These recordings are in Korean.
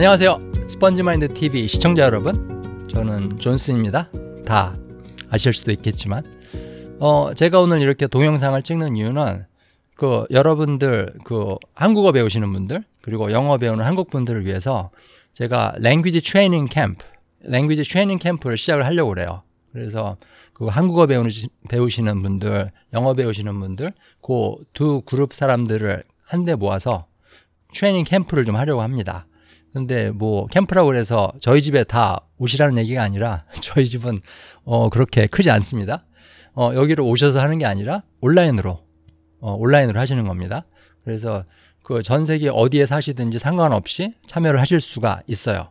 안녕하세요. 스펀지마인드 TV 시청자 여러분. 저는 존슨입니다. 다 아실 수도 있겠지만, 어, 제가 오늘 이렇게 동영상을 찍는 이유는 그 여러분들 그 한국어 배우시는 분들 그리고 영어 배우는 한국 분들을 위해서 제가 language training camp, language training camp를 시작을 하려고 그래요. 그래서 그 한국어 배우는 배우시는 분들, 영어 배우시는 분들, 그 두 그룹 사람들을 한데 모아서 트레이닝 캠프를 좀 하려고 합니다. 근데 뭐 캠프라고 그래서 저희 집에 다 오시라는 얘기가 아니라 저희 집은 어 그렇게 크지 않습니다. 어 여기로 오셔서 하는 게 아니라 온라인으로 어 온라인으로 하시는 겁니다. 그래서 그 전 세계 어디에 사시든지 상관없이 참여를 하실 수가 있어요.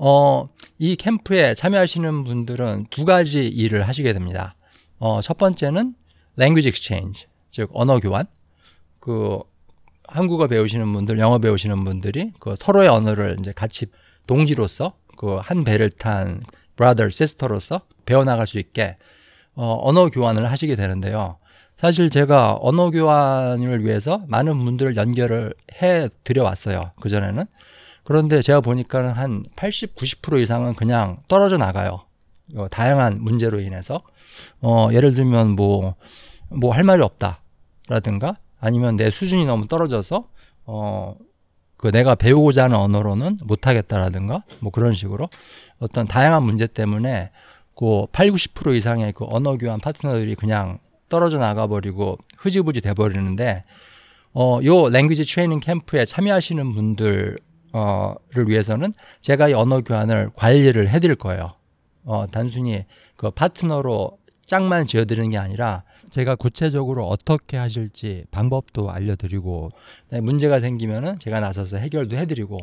어, 이 캠프에 참여하시는 분들은 두 가지 일을 하시게 됩니다. 어, 첫 번째는 language exchange, 즉 언어 교환. 그 한국어 배우시는 분들, 영어 배우시는 분들이 그 서로의 언어를 이제 같이 동지로서 그 한 배를 탄 brother, sister로서 배워나갈 수 있게 어, 언어 교환을 하시게 되는데요. 사실 제가 언어 교환을 위해서 많은 분들을 연결을 해 드려 왔어요. 그전에는. 그런데 제가 보니까는 한 80, 90% 이상은 그냥 떨어져 나가요. 어, 다양한 문제로 인해서. 어, 예를 들면 뭐, 뭐 할 말이 없다. 라든가 아니면 내 수준이 너무 떨어져서, 어, 그 내가 배우고자 하는 언어로는 못하겠다라든가 뭐 그런 식으로 어떤 다양한 문제 때문에 그 8, 90% 이상의 그 언어 교환 파트너들이 그냥 떨어져 나가버리고 흐지부지 돼버리는데 어, 요 랭귀지 트레이닝 캠프에 참여하시는 분들 어를 위해서는 제가 이 언어 교환을 관리를 해드릴 거예요. 어, 단순히 그 파트너로 짝만 지어드리는 게 아니라 제가 구체적으로 어떻게 하실지 방법도 알려드리고 네, 문제가 생기면은 제가 나서서 해결도 해드리고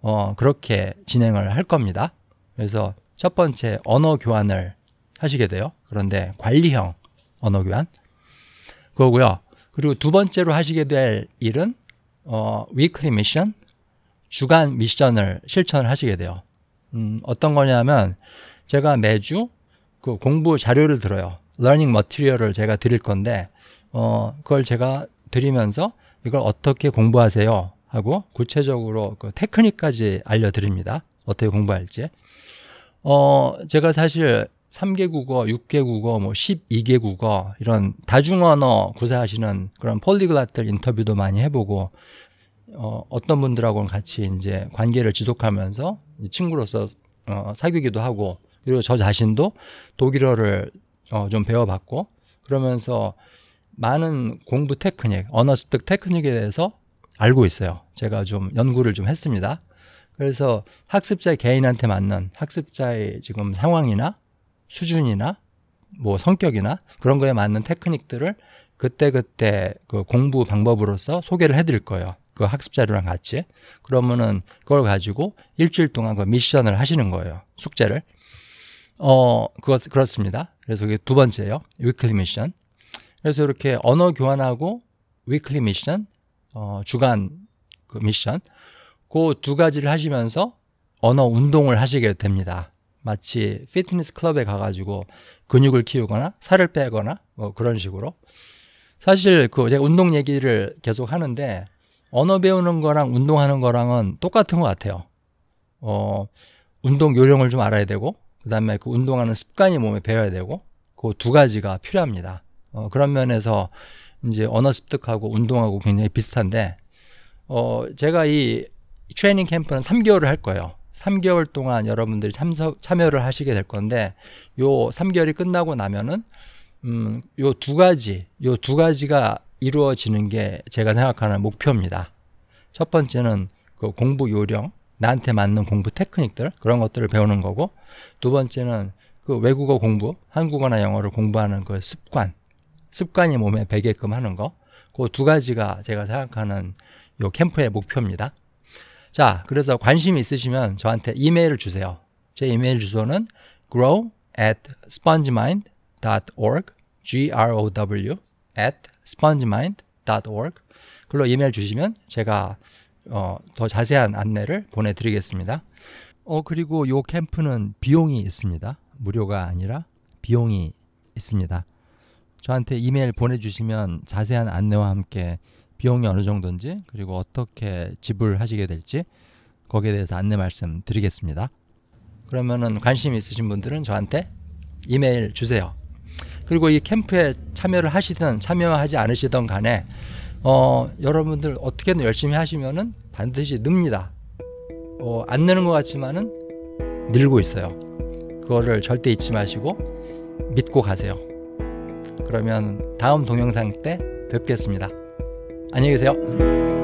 어, 그렇게 진행을 할 겁니다. 그래서 첫 번째 언어 교환을 하시게 돼요. 그런데 관리형 언어 교환 그거고요. 그리고 두 번째로 하시게 될 일은 어, weekly mission 주간 미션을 실천을 하시게 돼요. 음, 어떤 거냐면 제가 매주 그 공부 자료를 드려요. learning material을 제가 드릴 건데 어, 그걸 제가 드리면서 이걸 어떻게 공부하세요 하고 구체적으로 그 테크닉까지 알려드립니다. 어떻게 공부할지. 어, 제가 사실 3개 국어, 6개 국어, 뭐 12개 국어 이런 다중언어 구사하시는 그런 polyglot들 인터뷰도 많이 해보고 어, 어떤 분들하고는 같이 이제 관계를 지속하면서 친구로서 어, 사귀기도 하고 그리고 저 자신도 독일어를 어, 좀 배워봤고 그러면서 많은 공부 테크닉, 언어 습득 테크닉에 대해서 알고 있어요. 제가 좀 연구를 좀 했습니다. 그래서 학습자 개인한테 맞는 학습자의 지금 상황이나 수준이나 뭐 성격이나 그런 거에 맞는 테크닉들을 그때그때 그 공부 방법으로서 소개를 해드릴 거예요. 그 학습 자료랑 같이. 그러면은 그걸 가지고 일주일 동안 그 미션을 하시는 거예요. 숙제를. 어, 그것, 그렇습니다. 그래서 그게 두 번째예요. weekly mission. 그래서 이렇게 언어 교환하고 weekly mission, 어, 주간 그 미션. 그 두 가지를 하시면서 언어 운동을 하시게 됩니다. 마치 피트니스 클럽에 가가지고 근육을 키우거나 살을 빼거나 뭐 그런 식으로. 사실 그 제가 운동 얘기를 계속 하는데 언어 배우는 거랑 운동하는 거랑은 똑같은 것 같아요. 어, 운동 요령을 좀 알아야 되고, 그 다음에 그 운동하는 습관이 몸에 배워야 되고, 그 두 가지가 필요합니다. 어, 그런 면에서 이제 언어 습득하고 운동하고 굉장히 비슷한데, 어, 제가 이 트레이닝 캠프는 3개월을 할 거예요. 3개월 동안 여러분들이 참석, 참여를 하시게 될 건데, 요 3개월이 끝나고 나면은, 음, 요 두 가지, 요 두 가지가 이루어지는 게 제가 생각하는 목표입니다. 첫 번째는 그 공부 요령, 나한테 맞는 공부 테크닉들, 그런 것들을 배우는 거고, 두 번째는 그 외국어 공부, 한국어나 영어를 공부하는 그 습관, 습관이 몸에 배게끔 하는 거, 그 두 가지가 제가 생각하는 요 캠프의 목표입니다. 자, 그래서 관심 있으시면 저한테 이메일을 주세요. 제 이메일 주소는 grow at spongemind.org, g-r-o-w at spongemind.org 글로 이메일 주시면 제가 어, 더 자세한 안내를 보내드리겠습니다. 어 그리고 요 캠프는 비용이 있습니다. 무료가 아니라 비용이 있습니다. 저한테 이메일 보내주시면 자세한 안내와 함께 비용이 어느 정도인지 그리고 어떻게 지불하시게 될지 거기에 대해서 안내 말씀 드리겠습니다. 그러면은 관심 있으신 분들은 저한테 이메일 주세요. 그리고 이 캠프에 참여를 하시든 참여하지 않으시든 간에 어, 여러분들 어떻게든 열심히 하시면은 반드시 늡니다. 어, 안 느는 것 같지만은 늘고 있어요. 그거를 절대 잊지 마시고 믿고 가세요. 그러면 다음 동영상 때 뵙겠습니다. 안녕히 계세요.